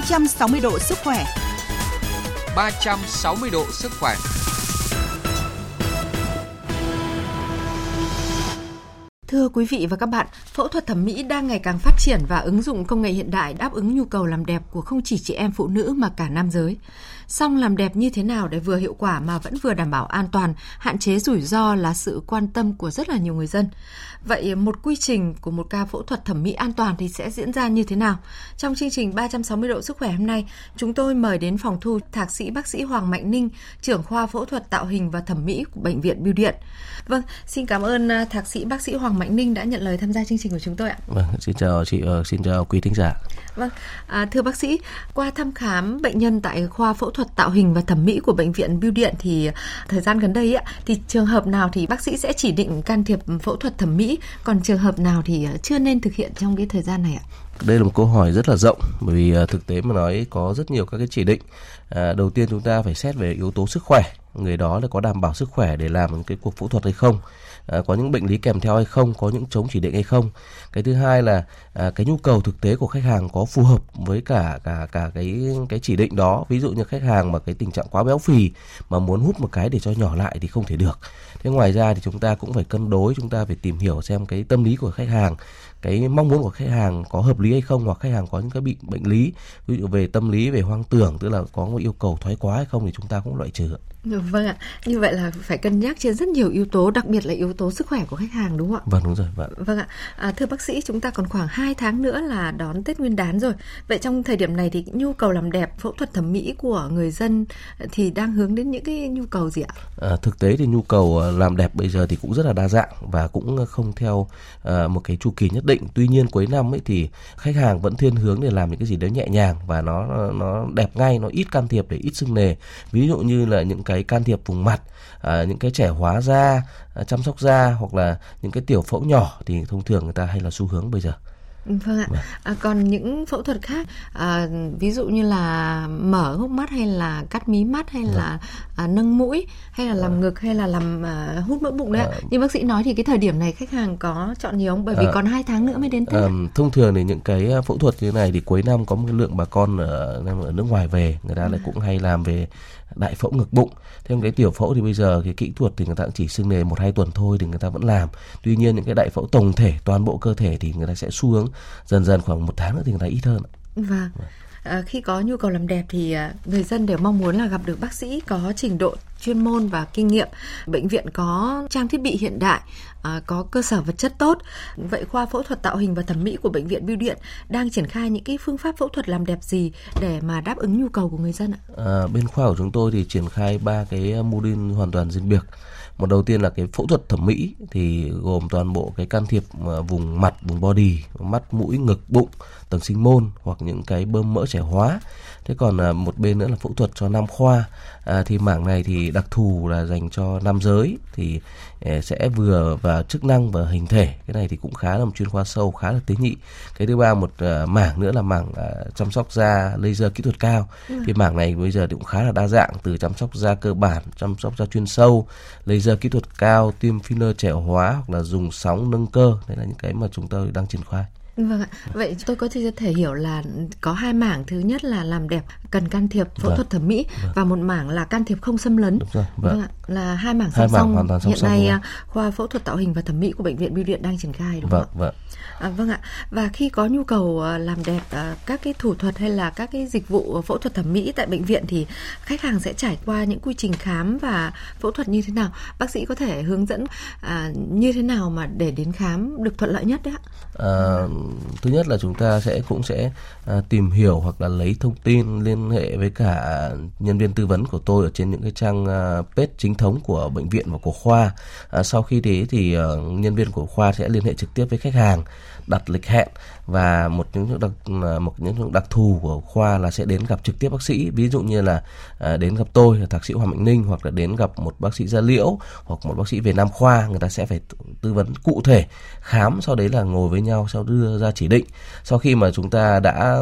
360 độ sức khỏe. 360 độ sức khỏe. Thưa quý vị và các bạn, phẫu thuật thẩm mỹ đang ngày càng phát triển và ứng dụng công nghệ hiện đại đáp ứng nhu cầu làm đẹp của không chỉ chị em phụ nữ mà cả nam giới. Song làm đẹp như thế nào để vừa hiệu quả mà vẫn vừa đảm bảo an toàn, hạn chế rủi ro là sự quan tâm của rất là nhiều người dân. Vậy một quy trình của một ca phẫu thuật thẩm mỹ an toàn thì sẽ diễn ra như thế nào? Trong chương trình 360 độ sức khỏe hôm nay, chúng tôi mời đến phòng thu thạc sĩ bác sĩ Hoàng Mạnh Ninh, trưởng khoa phẫu thuật tạo hình và thẩm mỹ của bệnh viện Bưu Điện. Vâng, xin cảm ơn à, thạc sĩ bác sĩ Hoàng Mạnh Ninh đã nhận lời tham gia chương trình của chúng tôi ạ. Vâng, xin chào chị, uh, xin chào quý thính giả. Vâng, à, thưa bác sĩ, qua thăm khám bệnh nhân tại khoa phẫu thuật thuật tạo hình và thẩm mỹ của bệnh viện Bưu Điện thì thời gian gần đây ạ, thì trường hợp nào thì bác sĩ sẽ chỉ định can thiệp phẫu thuật thẩm mỹ, còn trường hợp nào thì ờ, chưa nên thực hiện trong cái thời gian này ạ? Đây là một câu hỏi rất là rộng bởi vì à, thực tế mà nói có rất nhiều các cái chỉ định. À, đầu tiên chúng ta phải xét về yếu tố sức khỏe, người đó là có đảm bảo sức khỏe để làm cái cuộc phẫu thuật hay không à, có những bệnh lý kèm theo hay không có những chống chỉ định hay không. Cái thứ hai là à, cái nhu cầu thực tế của khách hàng có phù hợp với cả cả cả cái cái chỉ định đó. Ví dụ như khách hàng mà cái tình trạng quá béo phì mà muốn hút một cái để cho nhỏ lại thì không thể được. Thế ngoài ra thì chúng ta cũng phải cân đối chúng ta phải tìm hiểu xem cái tâm lý của khách hàng cái mong muốn của khách hàng có hợp lý hay không hoặc khách hàng có những cái bị bệnh lý ví dụ về tâm lý về hoang tưởng tức là có một yêu cầu thoái quá hay không thì chúng ta cũng loại trừ Vâng ạ, như vậy là phải cân nhắc trên rất nhiều yếu tố, đặc biệt là yếu tố sức khỏe của khách hàng đúng không ạ? Vâng đúng rồi. Vâng, vâng ạ, à, thưa bác sĩ, chúng ta còn khoảng 2 tháng nữa là đón Tết Nguyên đán rồi. Vậy trong thời điểm này thì nhu cầu làm đẹp, phẫu thuật thẩm mỹ của người dân thì đang hướng đến những cái nhu cầu gì ạ? À, thực tế thì nhu cầu ờ, làm đẹp bây giờ thì cũng rất là đa dạng và cũng không theo uh, một cái chu kỳ nhất định. Tuy nhiên cuối năm ấy thì khách hàng vẫn thiên hướng để làm những cái gì đấy nhẹ nhàng và nó nó đẹp ngay, nó ít can thiệp để ít sưng nề. Ví dụ như là những cái can thiệp vùng mặt, à, những cái trẻ hóa da, à, chăm sóc da hoặc là những cái tiểu phẫu nhỏ thì thông thường người ta hay là xu hướng bây giờ. Vâng ạ. Vâng. À, còn những phẫu thuật khác, à, ví dụ như là mở hốc mắt hay là cắt mí mắt hay vâng. là à, nâng mũi hay là làm vâng. ngực hay là làm à, hút mỡ bụng đấy ạ. À, như bác sĩ nói thì cái thời điểm này khách hàng có chọn nhiều không? Bởi vì à, còn hai tháng nữa mới đến Tết. À, thông thường thì những cái phẫu thuật như này thì cuối năm có một lượng bà con ở, ở nước ngoài về, người ta lại cũng hay làm về đại phẫu ngực bụng. Thêm cái tiểu phẫu thì bây giờ cái kỹ thuật thì người ta cũng chỉ xưng nề một hai tuần thôi thì người ta vẫn làm. Tuy nhiên những cái đại phẫu tổng thể, toàn bộ cơ thể thì người ta sẽ xu hướng dần dần khoảng một tháng nữa thì người ta ít hơn vâng. À, khi có nhu cầu làm đẹp thì à, người dân đều mong muốn là gặp được bác sĩ có trình độ chuyên môn và kinh nghiệm. Bệnh viện có trang thiết bị hiện đại, à, có cơ sở vật chất tốt. Vậy khoa phẫu thuật tạo hình và thẩm mỹ của bệnh viện Bưu Điện đang triển khai những cái phương pháp phẫu thuật làm đẹp gì để mà đáp ứng nhu cầu của người dân ạ? À, bên khoa của chúng tôi thì triển khai ba cái mô đun hoàn toàn riêng biệt một đầu tiên là cái phẫu thuật thẩm mỹ thì gồm toàn bộ cái can thiệp ờ, vùng mặt, vùng body, mắt, mũi, ngực, bụng, tầng sinh môn hoặc những cái bơm mỡ trẻ hóa thế còn à, một bên nữa là phẫu thuật cho nam khoa. À, thì mảng này thì đặc thù là dành cho nam giới. Thì à, sẽ vừa vào chức năng và hình thể. Cái này thì cũng khá là một chuyên khoa sâu khá là tế nhị. Cái thứ ba một uh, mảng nữa là mảng chăm sóc da laser kỹ thuật cao. Ừ. thì mảng này bây giờ thì cũng khá là đa dạng từ chăm sóc da cơ bản chăm sóc da chuyên sâu laser kỹ thuật cao tiêm filler trẻ hóa hoặc là dùng sóng nâng cơ. Đây là những cái mà chúng tôi đang triển khai Vâng ạ. Vậy tôi có thể hiểu là có hai mảng. Thứ nhất là làm đẹp cần can thiệp phẫu vâng. thuật thẩm mỹ vâng. và một mảng là can thiệp không xâm lấn. Đúng rồi. Vâng. vâng ạ. Là hai mảng song song. Hiện nay rồi. khoa phẫu thuật tạo hình và thẩm mỹ của bệnh viện Bưu điện đang triển khai đúng vâng, không ạ? Vâng. À, vâng ạ. Và khi có nhu cầu à, làm đẹp à, các cái thủ thuật hay là các cái dịch vụ phẫu thuật thẩm mỹ tại bệnh viện thì khách hàng sẽ trải qua những quy trình khám và phẫu thuật như thế nào? Bác sĩ có thể hướng dẫn à, như thế nào mà để đến khám được thuận lợi nhất đấy ạ? À, thứ nhất là chúng ta sẽ cũng sẽ à, tìm hiểu hoặc là lấy thông tin liên hệ với cả nhân viên tư vấn của tôi ở trên những cái trang à, page chính thống của bệnh viện và của khoa. À, sau khi thế thì à, nhân viên của khoa sẽ liên hệ trực tiếp với khách hàng đặt lịch hẹn và một những đặc à, một những đặc thù của khoa là sẽ đến gặp trực tiếp bác sĩ ví dụ như là à, đến gặp tôi là thạc sĩ Hoàng Mạnh Ninh hoặc là đến gặp một bác sĩ da liễu hoặc một bác sĩ về nam khoa người ta sẽ phải tư vấn cụ thể khám sau đấy là ngồi với nhau sau đưa ra chỉ định sau khi mà chúng ta đã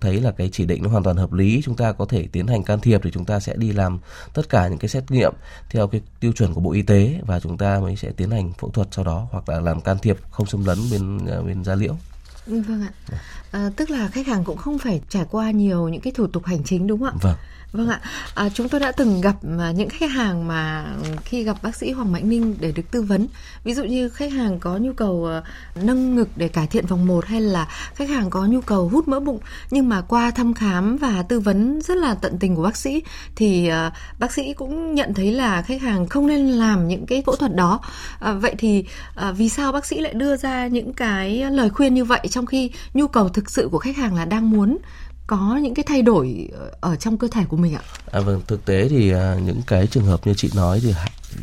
thấy là cái chỉ định nó hoàn toàn hợp lý chúng ta có thể tiến hành can thiệp thì chúng ta sẽ đi làm tất cả những cái xét nghiệm theo cái tiêu chuẩn của bộ y tế và chúng ta mới sẽ tiến hành phẫu thuật sau đó hoặc là làm can thiệp không xâm lấn bên bên da liễu vâng ạ À, tức là khách hàng cũng không phải trải qua nhiều những cái thủ tục hành chính đúng không ạ? Vâng. Vâng ạ, à, chúng tôi đã từng gặp à, những khách hàng mà khi gặp bác sĩ Hoàng Mạnh Ninh để được tư vấn, ví dụ như khách hàng có nhu cầu à, nâng ngực để cải thiện vòng 1 hay là khách hàng có nhu cầu hút mỡ bụng, nhưng mà qua thăm khám và tư vấn rất là tận tình của bác sĩ thì à, bác sĩ cũng nhận thấy là khách hàng không nên làm những cái phẫu thuật đó. À, vậy thì à, vì sao bác sĩ lại đưa ra những cái lời khuyên như vậy trong khi nhu cầu thực sự của khách hàng là đang muốn có những cái thay đổi ờ, ở trong cơ thể của mình ạ? À, vâng, thực tế thì à, những cái trường hợp như chị nói thì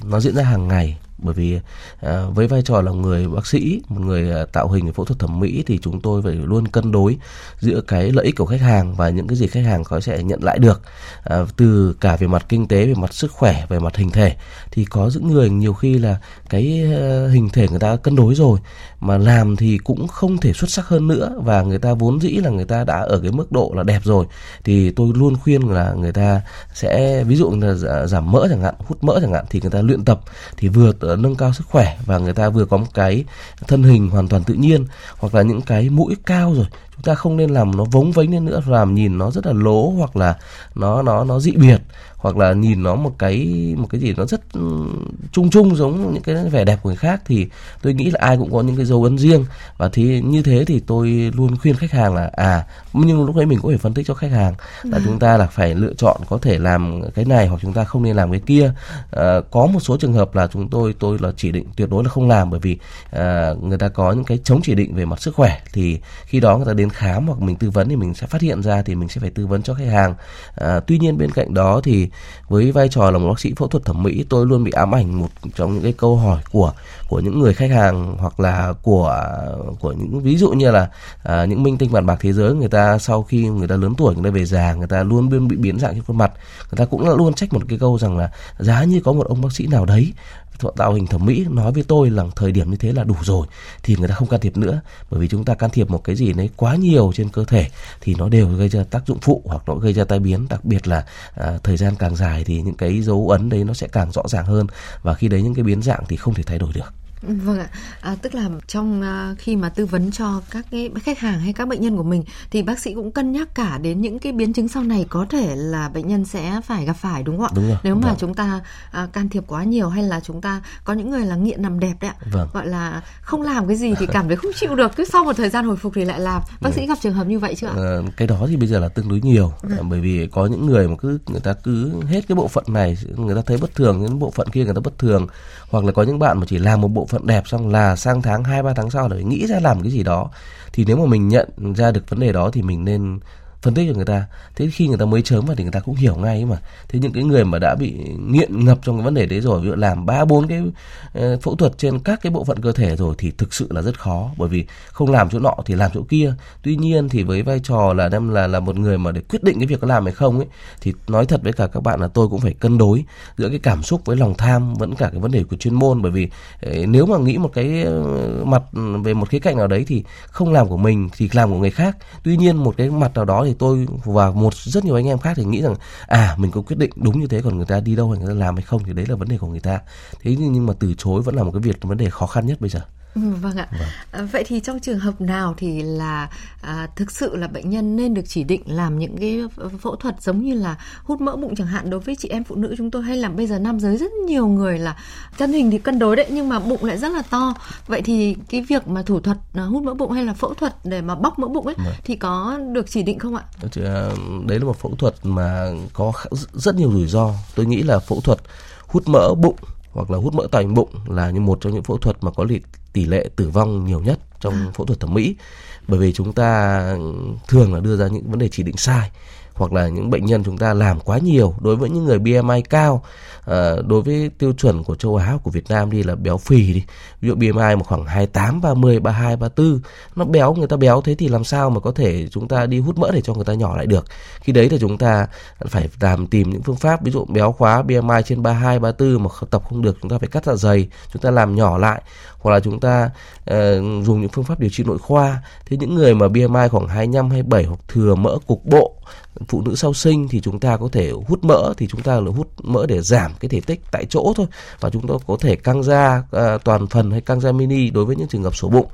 nó diễn ra hàng ngày bởi vì à, với vai trò là người bác sĩ một người à, tạo hình phẫu thuật thẩm mỹ thì chúng tôi phải luôn cân đối giữa cái lợi ích của khách hàng và những cái gì khách hàng có sẽ nhận lại được. À, từ cả về mặt kinh tế về mặt sức khỏe về mặt hình thể thì có những người nhiều khi là cái à, hình thể người ta cân đối rồi mà làm thì cũng không thể xuất sắc hơn nữa và người ta vốn dĩ là người ta đã ở cái mức độ là đẹp rồi. Thì tôi luôn khuyên là người ta sẽ ví dụ là dạ, giảm mỡ chẳng hạn hút mỡ chẳng hạn thì người ta luyện tập. Thì vừa nâng cao sức khỏe và người ta vừa có một cái thân hình hoàn toàn tự nhiên hoặc là những cái mũi cao rồi ta không nên làm nó vống vánh lên nữa làm nhìn nó rất là lố hoặc là nó nó nó dị biệt hoặc là nhìn nó một cái một cái gì nó rất chung chung giống những cái vẻ đẹp của người khác thì tôi nghĩ là ai cũng có những cái dấu ấn riêng. Và thì như thế thì tôi luôn khuyên khách hàng là à nhưng lúc đấy mình cũng phải phân tích cho khách hàng là chúng ta là phải lựa chọn có thể làm cái này hoặc chúng ta không nên làm cái kia. À, có một số trường hợp là chúng tôi tôi là chỉ định tuyệt đối là không làm bởi vì à, người ta có những cái chống chỉ định về mặt sức khỏe. Thì khi đó người ta đến khám hoặc mình tư vấn thì mình sẽ phát hiện ra thì mình sẽ phải tư vấn cho khách hàng. À, tuy nhiên bên cạnh đó thì với vai trò là một bác sĩ phẫu thuật thẩm mỹ tôi luôn bị ám ảnh một trong những cái câu hỏi của của những người khách hàng hoặc là của của những ví dụ như là à, những minh tinh bản bạc thế giới. Người ta sau khi người ta lớn tuổi người ta về già người ta luôn luôn bị biến dạng trên khuôn mặt. Người ta cũng luôn trách một cái câu rằng là giá như có một ông bác sĩ nào đấy tạo hình thẩm mỹ nói với tôi là thời điểm như thế là đủ rồi thì người ta không can thiệp nữa. Bởi vì chúng ta can thiệp một cái gì đấy quá nhiều trên cơ thể thì nó đều gây ra tác dụng phụ hoặc nó gây ra tai biến. Đặc biệt là à, thời gian càng dài thì những cái dấu ấn đấy nó sẽ càng rõ ràng hơn. Và khi đấy những cái biến dạng thì không thể thay đổi được. Vâng ạ, à, tức là trong uh, khi mà tư vấn cho các cái khách hàng hay các bệnh nhân của mình thì bác sĩ cũng cân nhắc cả đến những cái biến chứng sau này có thể là bệnh nhân sẽ phải gặp phải đúng không ạ? Đúng rồi. Nếu mà vâng. chúng ta uh, can thiệp quá nhiều hay là chúng ta có những người là nghiện nằm đẹp đấy ạ. Vâng. Gọi là không làm cái gì thì cảm thấy không chịu được, cứ sau một thời gian hồi phục thì lại làm. Bác sĩ gặp trường hợp như vậy chưa ạ? À, cái đó thì bây giờ là tương đối nhiều vâng. bởi vì có những người mà cứ người ta cứ hết cái bộ phận này người ta thấy bất thường những bộ phận kia người ta bất thường hoặc là có những bạn mà chỉ làm một bộ phận đẹp xong là sang tháng hai, ba tháng sau lại nghĩ ra làm cái gì đó. Thì nếu mà mình nhận ra được vấn đề đó thì mình nên phân tích cho người ta. Thế khi người ta mới chớm vào thì người ta cũng hiểu ngay mà. Thế những cái người mà đã bị nghiện ngập trong cái vấn đề đấy rồi, ví dụ làm ba, bốn cái ờ, phẫu thuật trên các cái bộ phận cơ thể rồi thì thực sự là rất khó. Bởi vì không làm chỗ nọ thì làm chỗ kia. Tuy nhiên thì với vai trò là đem là là một người mà để quyết định cái việc có làm hay không ấy, thì nói thật với cả các bạn là tôi cũng phải cân đối giữa cái cảm xúc với lòng tham, vẫn cả cái vấn đề của chuyên môn. Bởi vì ờ, nếu mà nghĩ một cái ờ, mặt về một khía cạnh nào đấy thì không làm của mình thì làm của người khác. Tuy nhiên một cái mặt nào đó thì tôi và một rất nhiều anh em khác thì nghĩ rằng à mình có quyết định đúng như thế còn người ta đi đâu hay người ta làm hay không thì đấy là vấn đề của người ta. Thế nhưng mà từ chối vẫn là một cái việc vấn đề khó khăn nhất bây giờ. Ừ, vâng ạ. Vâng. À, vậy thì trong trường hợp nào thì là à, thực sự là bệnh nhân nên được chỉ định làm những cái phẫu thuật giống như là hút mỡ bụng chẳng hạn đối với chị em phụ nữ chúng tôi hay là bây giờ nam giới rất nhiều người là thân hình thì cân đối đấy nhưng mà bụng lại rất là to. Vậy thì cái việc mà thủ thuật à, hút mỡ bụng hay là phẫu thuật để mà bóc mỡ bụng ấy vâng. thì có được chỉ định không ạ? À, đấy là một phẫu thuật mà có rất nhiều rủi ro. Tôi nghĩ là phẫu thuật hút mỡ bụng hoặc là hút mỡ thành bụng là như một trong những phẫu thuật mà có tỷ lệ tử vong nhiều nhất trong à. phẫu thuật thẩm mỹ bởi vì chúng ta thường là đưa ra những vấn đề chỉ định sai hoặc là những bệnh nhân chúng ta làm quá nhiều đối với những người BMI cao à, đối với tiêu chuẩn của châu Á của Việt Nam đi là béo phì đi. Ví dụ BMI một khoảng 28 30 32 34 nó béo người ta béo thế thì làm sao mà có thể chúng ta đi hút mỡ để cho người ta nhỏ lại được? Khi đấy thì chúng ta phải làm tìm những phương pháp ví dụ béo khóa BMI trên 32 34 mà tập không được chúng ta phải cắt dạ dày chúng ta làm nhỏ lại. Hoặc là chúng ta uh, dùng những phương pháp điều trị nội khoa. Thế những người mà BMI khoảng 25 27 hoặc thừa mỡ cục bộ phụ nữ sau sinh thì chúng ta có thể hút mỡ thì chúng ta là hút mỡ để giảm cái thể tích tại chỗ thôi. Và chúng ta có thể căng da uh, toàn phần hay căng da mini đối với những trường hợp sổ bụng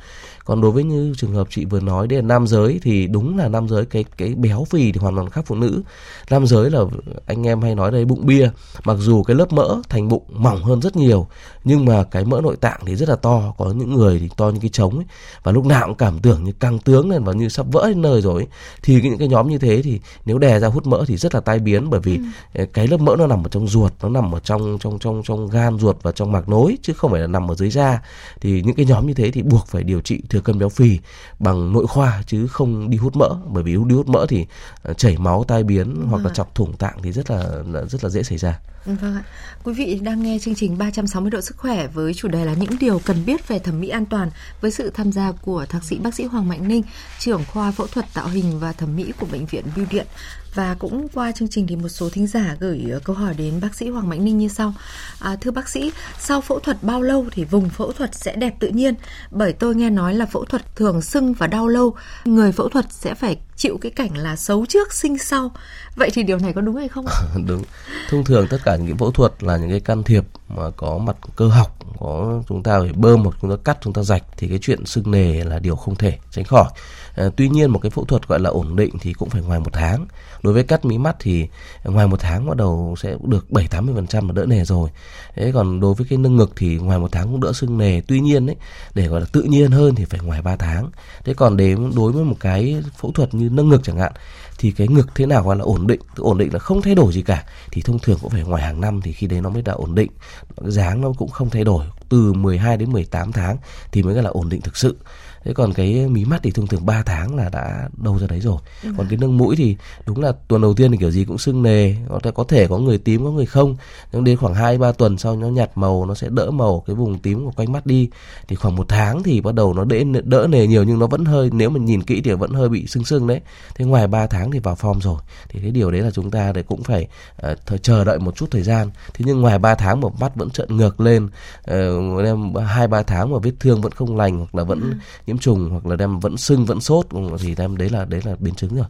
còn đối với như trường hợp chị vừa nói đây là nam giới thì đúng là nam giới cái cái béo phì thì hoàn toàn khác phụ nữ nam giới là anh em hay nói đây bụng bia mặc dù cái lớp mỡ thành bụng mỏng hơn rất nhiều nhưng mà cái mỡ nội tạng thì rất là to có những người thì to như cái trống ấy và lúc nào cũng cảm tưởng như căng tướng lên và như sắp vỡ đến nơi rồi ấy. thì những cái nhóm như thế thì nếu đè ra hút mỡ thì rất là tai biến bởi vì ừ. cái lớp mỡ nó nằm ở trong ruột nó nằm ở trong trong trong trong gan ruột và trong mạc nối chứ không phải là nằm ở dưới da thì những cái nhóm như thế thì buộc phải điều trị thừa cân béo phì bằng nội khoa chứ không đi hút mỡ. Bởi vì đi hút mỡ thì ờ, chảy máu tai biến hoặc là chọc thủng tạng thì rất là rất là dễ xảy ra Vâng ạ. Quý vị đang nghe chương trình 360 độ sức khỏe với chủ đề là những điều cần biết về thẩm mỹ an toàn với sự tham gia của thạc sĩ bác sĩ Hoàng Mạnh Ninh, trưởng khoa phẫu thuật tạo hình và thẩm mỹ của bệnh viện Bưu Điện. Và cũng qua chương trình thì một số thính giả gửi câu hỏi đến bác sĩ Hoàng Mạnh Ninh như sau. À, thưa bác sĩ, sau phẫu thuật bao lâu thì vùng phẫu thuật sẽ đẹp tự nhiên? Bởi tôi nghe nói là phẫu thuật thường sưng và đau lâu. Người phẫu thuật sẽ phải chịu cái cảnh là xấu trước sinh sau. Vậy thì điều này có đúng hay không? đúng. Thông thường tất cả những phẫu thuật là những cái can thiệp mà có mặt cơ học, có chúng ta phải bơm hoặc chúng ta cắt, chúng ta rạch thì cái chuyện sưng nề là điều không thể tránh khỏi. À, tuy nhiên một cái phẫu thuật gọi là ổn định thì cũng phải ngoài một tháng. Đối với cắt mí mắt thì ngoài một tháng bắt đầu sẽ được 7 80 phần trăm là đỡ nề rồi. Thế còn đối với cái nâng ngực thì ngoài một tháng cũng đỡ sưng nề. Tuy nhiên đấy để gọi là tự nhiên hơn thì phải ngoài ba tháng. Thế còn đến đối với một cái phẫu thuật như nâng ngực chẳng hạn thì cái ngực thế nào gọi là ổn định ổn định là không thay đổi gì cả, thì thông thường cũng phải ngoài hàng năm thì khi đấy nó mới đã ổn định. Dáng nó cũng không thay đổi, từ 12 đến 18 tháng thì mới gọi là ổn định thực sự thế còn cái mí mắt thì thông thường 3 tháng là đã đâu ra đấy rồi. Ừ. còn cái nâng mũi thì đúng là tuần đầu tiên thì kiểu gì cũng sưng nề có thể có thể có người tím có người không. Nhưng đến khoảng hai ba tuần sau nó nhạt màu nó sẽ đỡ màu cái vùng tím của quanh mắt đi. Thì khoảng một tháng thì bắt đầu nó đỡ đỡ nề nhiều nhưng nó vẫn hơi nếu mà nhìn kỹ thì vẫn hơi bị sưng sưng đấy. Thế ngoài 3 tháng thì vào form rồi. Thì cái điều đấy là chúng ta để cũng phải uh, chờ đợi một chút thời gian. Thế nhưng ngoài 3 tháng mà mắt vẫn trợn ngược lên uh, hai ba tháng mà vết thương vẫn không lành hoặc là vẫn ừ nhiễm trùng hoặc là đem vẫn sưng vẫn sốt ừ, thì đem đấy là đấy là biến chứng rồi.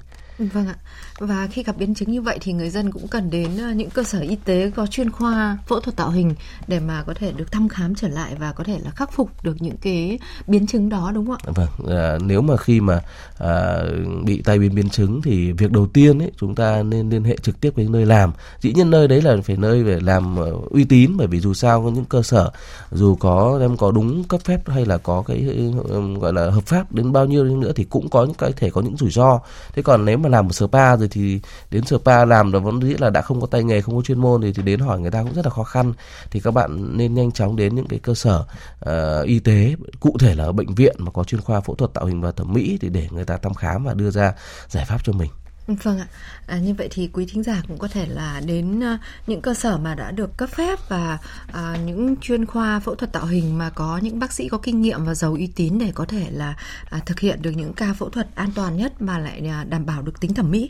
Vâng ạ. Và khi gặp biến chứng như vậy thì người dân cũng cần đến ờ, những cơ sở y tế có chuyên khoa phẫu thuật tạo hình để mà có thể được thăm khám trở lại và có thể là khắc phục được những cái biến chứng đó đúng không ạ? Vâng. À, nếu mà khi mà à, bị tai biến biến chứng thì việc đầu tiên ấy chúng ta nên liên hệ trực tiếp với nơi làm. Dĩ nhiên nơi đấy là phải nơi để làm uy tín bởi vì dù sao có những cơ sở dù có em có đúng cấp phép hay là có cái gọi là hợp pháp đến bao nhiêu nữa thì cũng có những cái thể có những rủi ro. Thế còn nếu mà làm một spa rồi thì đến spa làm là vẫn nghĩ là đã không có tay nghề không có chuyên môn thì, thì đến hỏi người ta cũng rất là khó khăn. Thì các bạn nên nhanh chóng đến những cái cơ sở uh, y tế cụ thể là ở bệnh viện mà có chuyên khoa phẫu thuật tạo hình và thẩm mỹ thì để người ta thăm khám và đưa ra giải pháp cho mình. Vâng ạ. À, như vậy thì quý thính giả cũng có thể là đến uh, những cơ sở mà đã được cấp phép và uh, những chuyên khoa phẫu thuật tạo hình mà có những bác sĩ có kinh nghiệm và giàu uy tín để có thể là uh, thực hiện được những ca phẫu thuật an toàn nhất mà lại uh, đảm bảo được tính thẩm mỹ.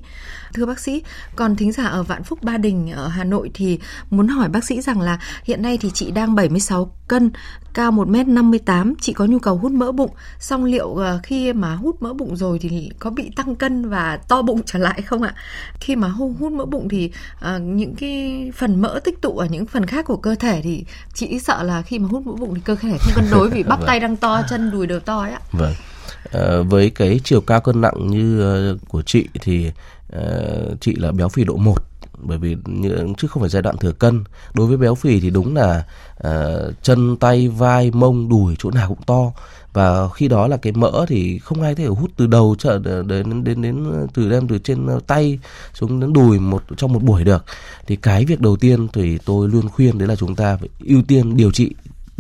Thưa bác sĩ, còn thính giả ở Vạn Phúc Ba Đình ở Hà Nội thì muốn hỏi bác sĩ rằng là hiện nay thì chị đang 76 cân, cao 1m58, chị có nhu cầu hút mỡ bụng, song liệu uh, khi mà hút mỡ bụng rồi thì có bị tăng cân và to bụng trở lại không ạ? Khi mà hút, hút mỡ bụng thì uh, những cái phần mỡ tích tụ ở những phần khác của cơ thể thì chị sợ là khi mà hút mỡ bụng thì cơ thể không cân đối vì bắp tay đang to, chân đùi đều to ấy ạ. Vâng. À, với cái chiều cao cân nặng như uh, của chị thì uh, chị là béo phì độ 1 bởi vì chứ không phải giai đoạn thừa cân. Đối với béo phì thì đúng là uh, chân tay vai mông đùi chỗ nào cũng to. Và khi đó là cái mỡ thì không ai thể hút từ đầu trở ờ, đến đến đến từ đem từ trên ờ, tay xuống đến đùi một trong một buổi được. Thì cái việc đầu tiên thì tôi luôn khuyên đấy là chúng ta phải ưu tiên điều trị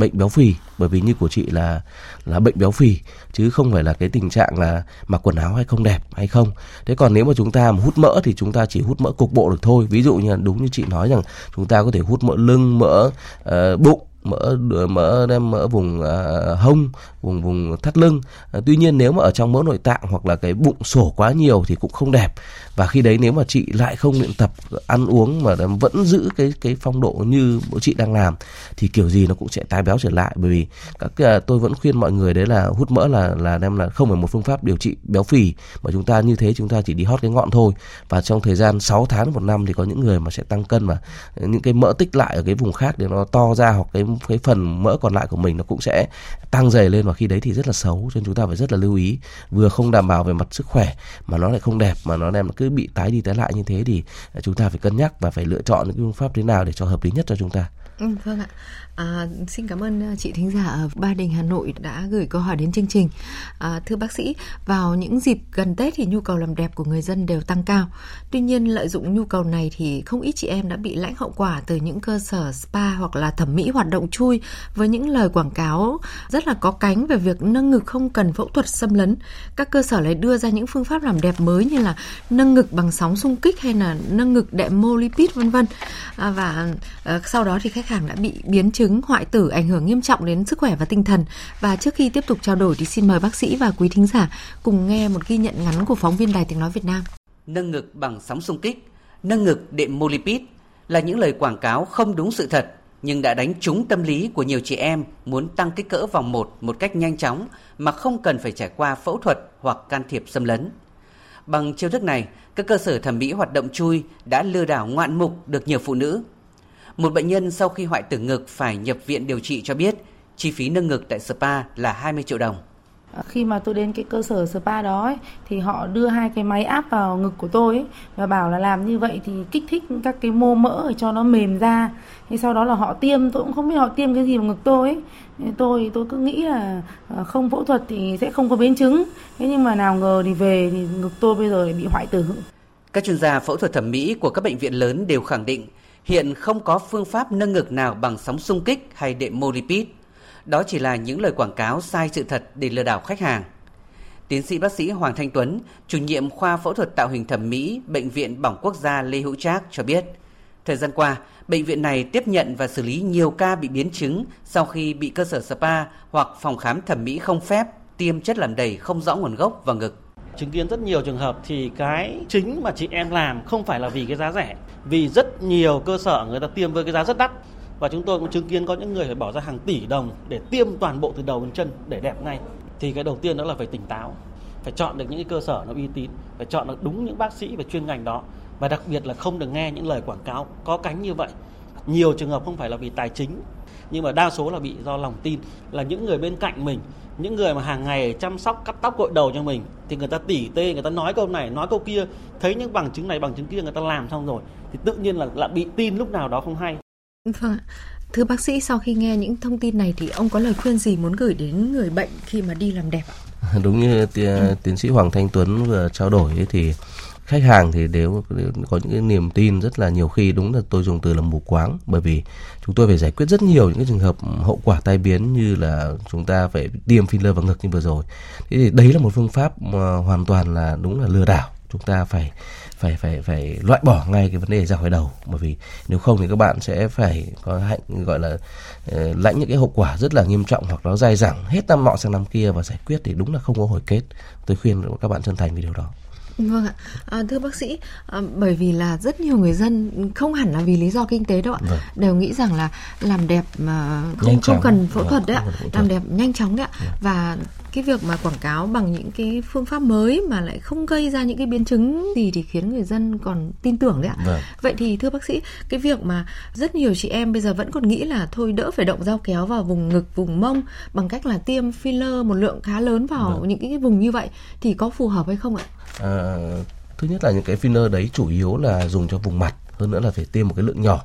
bệnh béo phì bởi vì như của chị là là bệnh béo phì chứ không phải là cái tình trạng là mặc quần áo hay không đẹp hay không. Thế còn nếu mà chúng ta mà hút mỡ thì chúng ta chỉ hút mỡ cục bộ được thôi. Ví dụ như là đúng như chị nói rằng chúng ta có thể hút mỡ lưng mỡ uh, bụng mỡ mỡ đem mỡ vùng uh, hông vùng vùng thắt lưng. Uh, tuy nhiên nếu mà ở trong mỡ nội tạng hoặc là cái bụng sổ quá nhiều thì cũng không đẹp. Và khi đấy nếu mà chị lại không luyện tập ăn uống mà vẫn giữ cái cái phong độ như bố chị đang làm thì kiểu gì nó cũng sẽ tái béo trở lại. Bởi vì các uh, tôi vẫn khuyên mọi người đấy là hút mỡ là là đem là không phải một phương pháp điều trị béo phì mà chúng ta như thế chúng ta chỉ đi hót cái ngọn thôi. Và trong thời gian 6 tháng một năm thì có những người mà sẽ tăng cân mà những cái mỡ tích lại ở cái vùng khác để nó to ra hoặc cái cái phần mỡ còn lại của mình nó cũng sẽ tăng dày lên và khi đấy thì rất là xấu cho nên chúng ta phải rất là lưu ý vừa không đảm bảo về mặt sức khỏe mà nó lại không đẹp mà nó đem cứ bị tái đi tái lại như thế thì à, chúng ta phải cân nhắc và phải lựa chọn những phương pháp thế nào để cho hợp lý nhất cho chúng ta. Ừ, vâng ạ. À, xin cảm ơn à, chị thính giả ở Ba Đình Hà Nội đã gửi câu hỏi đến chương trình. À, thưa bác sĩ, vào những dịp gần Tết thì nhu cầu làm đẹp của người dân đều tăng cao. Tuy nhiên lợi dụng nhu cầu này thì không ít chị em đã bị lãnh hậu quả từ những cơ sở spa hoặc là thẩm mỹ hoạt động chui với những lời quảng cáo rất là có cánh về việc nâng ngực không cần phẫu thuật xâm lấn. Các cơ sở lại đưa ra những phương pháp làm đẹp mới như là nâng ngực bằng sóng xung kích hay là nâng ngực đệm mô lipid vân vân. À, và à, sau đó thì khách hàng đã bị biến chứng chứng hoại tử ảnh hưởng nghiêm trọng đến sức khỏe và tinh thần. Và trước khi tiếp tục trao đổi thì xin mời bác sĩ và quý thính giả cùng nghe một ghi nhận ngắn của phóng viên Đài Tiếng Nói Việt Nam. Nâng ngực bằng sóng xung kích, nâng ngực đệm molipid là những lời quảng cáo không đúng sự thật nhưng đã đánh trúng tâm lý của nhiều chị em muốn tăng kích cỡ vòng 1 một cách nhanh chóng mà không cần phải trải qua phẫu thuật hoặc can thiệp xâm lấn. Bằng chiêu thức này, các cơ sở thẩm mỹ hoạt động chui đã lừa đảo ngoạn mục được nhiều phụ nữ một bệnh nhân sau khi hoại tử ngực phải nhập viện điều trị cho biết chi phí nâng ngực tại spa là 20 triệu đồng. Khi mà tôi đến cái cơ sở spa đó ấy, thì họ đưa hai cái máy áp vào ngực của tôi ấy, và bảo là làm như vậy thì kích thích các cái mô mỡ để cho nó mềm ra. Thì sau đó là họ tiêm, tôi cũng không biết họ tiêm cái gì vào ngực tôi ấy. Tôi tôi cứ nghĩ là à, không phẫu thuật thì sẽ không có biến chứng. Thế nhưng mà nào ngờ thì về thì ngực tôi bây giờ bị hoại tử. Các chuyên gia phẫu thuật thẩm mỹ của các bệnh viện lớn đều khẳng định hiện không có phương pháp nâng ngực nào bằng sóng xung kích hay đệm mô lipid. Đó chỉ là những lời quảng cáo sai sự thật để lừa đảo khách hàng. Tiến sĩ bác sĩ Hoàng Thanh Tuấn, chủ nhiệm khoa phẫu thuật tạo hình thẩm mỹ Bệnh viện Bỏng Quốc gia Lê Hữu Trác cho biết, thời gian qua, bệnh viện này tiếp nhận và xử lý nhiều ca bị biến chứng sau khi bị cơ sở spa hoặc phòng khám thẩm mỹ không phép tiêm chất làm đầy không rõ nguồn gốc vào ngực chứng kiến rất nhiều trường hợp thì cái chính mà chị em làm không phải là vì cái giá rẻ vì rất nhiều cơ sở người ta tiêm với cái giá rất đắt. Và chúng tôi cũng chứng kiến có những người phải bỏ ra hàng tỷ đồng để tiêm toàn bộ từ đầu đến chân để đẹp ngay. Thì cái đầu tiên đó là phải tỉnh táo, phải chọn được những cái cơ sở nó uy tín, phải chọn được đúng những bác sĩ về chuyên ngành đó. Và đặc biệt là không được nghe những lời quảng cáo có cánh như vậy. Nhiều trường hợp không phải là vì tài chính, nhưng mà đa số là bị do lòng tin là những người bên cạnh mình những người mà hàng ngày chăm sóc cắt tóc gội đầu cho mình thì người ta tỉ tê người ta nói câu này nói câu kia thấy những bằng chứng này bằng chứng kia người ta làm xong rồi thì tự nhiên là lại bị tin lúc nào đó không hay. Vâng thưa bác sĩ sau khi nghe những thông tin này thì ông có lời khuyên gì muốn gửi đến người bệnh khi mà đi làm đẹp ạ? Đúng như tiến sĩ Hoàng Thanh Tuấn vừa trao đổi ấy thì khách hàng thì đều, có những cái niềm tin rất là nhiều khi đúng là tôi dùng từ là mù quáng. Bởi vì chúng tôi phải giải quyết rất nhiều những cái trường hợp hậu quả tai biến như là chúng ta phải tiêm filler vào ngực như vừa rồi. Thế thì đấy là một phương pháp mà hoàn toàn là đúng là lừa đảo. Chúng ta phải phải phải phải loại bỏ ngay cái vấn đề ra khỏi đầu. Bởi vì nếu không thì các bạn sẽ phải có hạnh gọi là uh, lãnh những cái hậu quả rất là nghiêm trọng hoặc nó dai dẳng hết năm nọ sang năm kia và giải quyết thì đúng là không có hồi kết. Tôi khuyên các bạn chân thành về điều đó. Vâng ạ, à, thưa bác sĩ, à, bởi vì là rất nhiều người dân không hẳn là vì lý do kinh tế đâu ạ, vâng. đều nghĩ rằng là làm đẹp mà không không cần phẫu thuật đấy ạ, làm đẹp nhanh chóng đấy ạ, vâng. và cái việc mà quảng cáo bằng những cái phương pháp mới mà lại không gây ra những cái biến chứng gì thì khiến người dân còn tin tưởng đấy ạ. Vâng. Vậy thì thưa bác sĩ, cái việc mà rất nhiều chị em bây giờ vẫn còn nghĩ là thôi đỡ phải động dao kéo vào vùng ngực, vùng mông bằng cách là tiêm filler một lượng khá lớn vào vâng. những cái vùng như vậy thì có phù hợp hay không ạ? À, thứ nhất là những cái filler đấy chủ yếu là dùng cho vùng mặt, hơn nữa là phải tiêm một cái lượng nhỏ.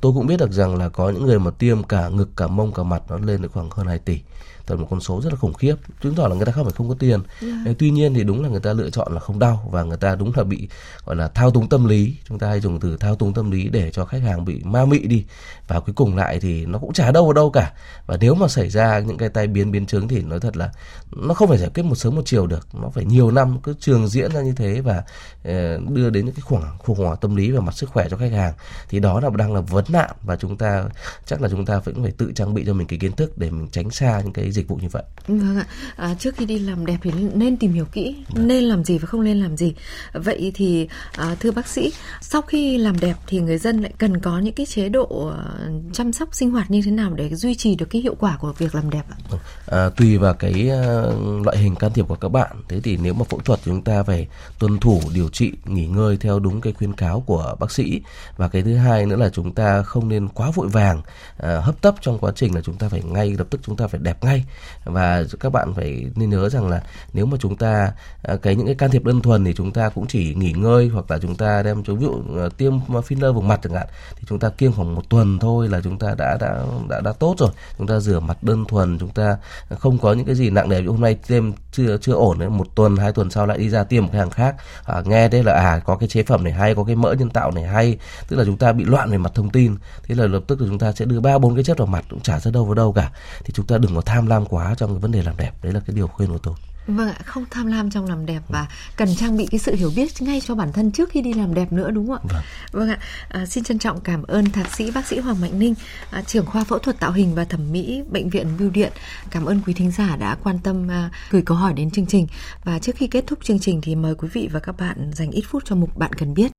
Tôi cũng biết được rằng là có những người mà tiêm cả ngực, cả mông, cả mặt nó lên đến khoảng hơn 2 tỷ tầm một con số rất là khủng khiếp. Chứng tỏ là người ta không phải không có tiền. Yeah. Dạ. tuy nhiên thì đúng là người ta lựa chọn là không đau và người ta đúng là bị gọi là thao túng tâm lý. Chúng ta hay dùng từ thao túng tâm lý để cho khách hàng bị ma mị đi. Và cuối cùng lại thì nó cũng chả đâu vào đâu cả. Và nếu mà xảy ra những cái tai biến biến chứng thì nói thật là nó không phải giải quyết một sớm một chiều được. Nó phải nhiều năm cứ trường diễn ra như thế và ờ, đưa đến những cái khủng hoảng khủng hoảng tâm lý về mặt sức khỏe cho khách hàng. Thì đó là đang là vấn nạn và chúng ta chắc là chúng ta vẫn phải tự trang bị cho mình cái kiến thức để mình tránh xa những cái dịch vụ như vậy. Vâng ạ. À, trước khi đi làm đẹp thì nên tìm hiểu kỹ vâng. nên làm gì và không nên làm gì. Vậy thì à, thưa bác sĩ, sau khi làm đẹp thì người dân lại cần có những cái chế độ à, chăm sóc sinh hoạt như thế nào để duy trì được cái hiệu quả của việc làm đẹp ạ? Vâng. À, tùy vào cái uh, loại hình can thiệp của các bạn. Thế thì nếu mà phẫu thuật chúng ta phải tuân thủ điều trị nghỉ ngơi theo đúng cái khuyến cáo của bác sĩ và cái thứ hai nữa là chúng ta không nên quá vội vàng uh, hấp tấp trong quá trình là chúng ta phải ngay lập tức chúng ta phải đẹp ngay và các bạn phải nên nhớ rằng là nếu mà chúng ta à, cái những cái can thiệp đơn thuần thì chúng ta cũng chỉ nghỉ ngơi hoặc là chúng ta đem chống ví dụ à, tiêm filler vùng mặt chẳng hạn thì chúng ta kiêng khoảng một tuần thôi là chúng ta đã đã đã đã tốt rồi. Chúng ta rửa mặt đơn thuần chúng ta không có những cái gì nặng nề. Hôm nay tiêm chưa chưa ổn đấy một tuần hai tuần sau lại đi ra tiêm một cái hàng khác. À, nghe thế là à có cái chế phẩm này hay có cái mỡ nhân tạo này hay tức là chúng ta bị loạn về mặt thông tin. Thế là lập tức là chúng ta sẽ đưa ba bốn cái chất vào mặt cũng chả ra đâu vào đâu cả. Thì chúng ta đừng có tham lam quá trong cái vấn đề làm đẹp đấy là cái điều khuyên của tôi Vâng ạ, không tham lam trong làm đẹp và cần trang bị cái sự hiểu biết ngay cho bản thân trước khi đi làm đẹp nữa đúng không ạ? Vâng, vâng ạ, à, xin trân trọng cảm ơn thạc sĩ bác sĩ Hoàng Mạnh Ninh, à, trưởng khoa phẫu thuật tạo hình và thẩm mỹ bệnh viện Bưu Điện. Cảm ơn quý thính giả đã quan tâm à, gửi câu hỏi đến chương trình. Và trước khi kết thúc chương trình thì mời quý vị và các bạn dành ít phút cho mục bạn cần biết.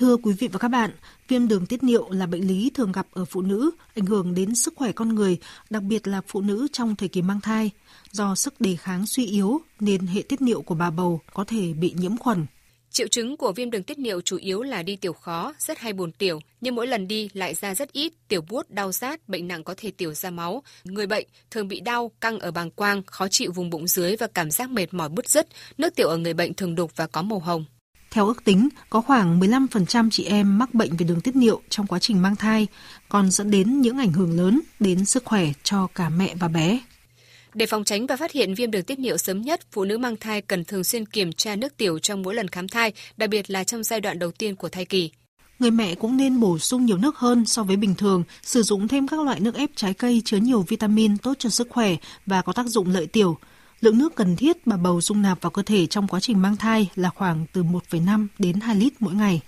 Thưa quý vị và các bạn, viêm đường tiết niệu là bệnh lý thường gặp ở phụ nữ, ảnh hưởng đến sức khỏe con người, đặc biệt là phụ nữ trong thời kỳ mang thai. Do sức đề kháng suy yếu nên hệ tiết niệu của bà bầu có thể bị nhiễm khuẩn. Triệu chứng của viêm đường tiết niệu chủ yếu là đi tiểu khó, rất hay buồn tiểu, nhưng mỗi lần đi lại ra rất ít, tiểu buốt, đau rát, bệnh nặng có thể tiểu ra máu. Người bệnh thường bị đau, căng ở bàng quang, khó chịu vùng bụng dưới và cảm giác mệt mỏi bứt rứt. Nước tiểu ở người bệnh thường đục và có màu hồng. Theo ước tính, có khoảng 15% chị em mắc bệnh về đường tiết niệu trong quá trình mang thai, còn dẫn đến những ảnh hưởng lớn đến sức khỏe cho cả mẹ và bé. Để phòng tránh và phát hiện viêm đường tiết niệu sớm nhất, phụ nữ mang thai cần thường xuyên kiểm tra nước tiểu trong mỗi lần khám thai, đặc biệt là trong giai đoạn đầu tiên của thai kỳ. Người mẹ cũng nên bổ sung nhiều nước hơn so với bình thường, sử dụng thêm các loại nước ép trái cây chứa nhiều vitamin tốt cho sức khỏe và có tác dụng lợi tiểu. Lượng nước cần thiết bà bầu dung nạp vào cơ thể trong quá trình mang thai là khoảng từ 1,5 đến 2 lít mỗi ngày.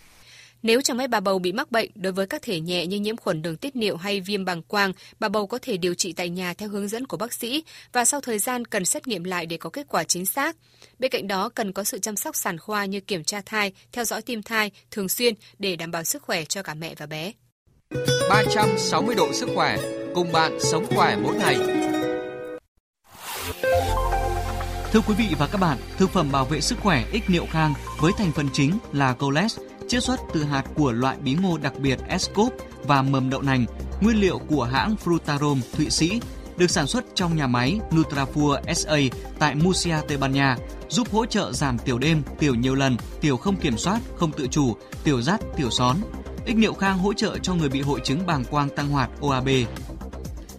Nếu chẳng may bà bầu bị mắc bệnh, đối với các thể nhẹ như nhiễm khuẩn đường tiết niệu hay viêm bàng quang, bà bầu có thể điều trị tại nhà theo hướng dẫn của bác sĩ và sau thời gian cần xét nghiệm lại để có kết quả chính xác. Bên cạnh đó cần có sự chăm sóc sản khoa như kiểm tra thai, theo dõi tim thai thường xuyên để đảm bảo sức khỏe cho cả mẹ và bé. 360 độ sức khỏe, cùng bạn sống khỏe mỗi ngày. Thưa quý vị và các bạn, thực phẩm bảo vệ sức khỏe ích niệu khang với thành phần chính là coles, chiết xuất từ hạt của loại bí ngô đặc biệt Escop và mầm đậu nành, nguyên liệu của hãng Frutarom Thụy Sĩ, được sản xuất trong nhà máy Nutrafur SA tại Murcia, Tây Ban Nha, giúp hỗ trợ giảm tiểu đêm, tiểu nhiều lần, tiểu không kiểm soát, không tự chủ, tiểu rắt, tiểu són. Ích niệu khang hỗ trợ cho người bị hội chứng bàng quang tăng hoạt OAB,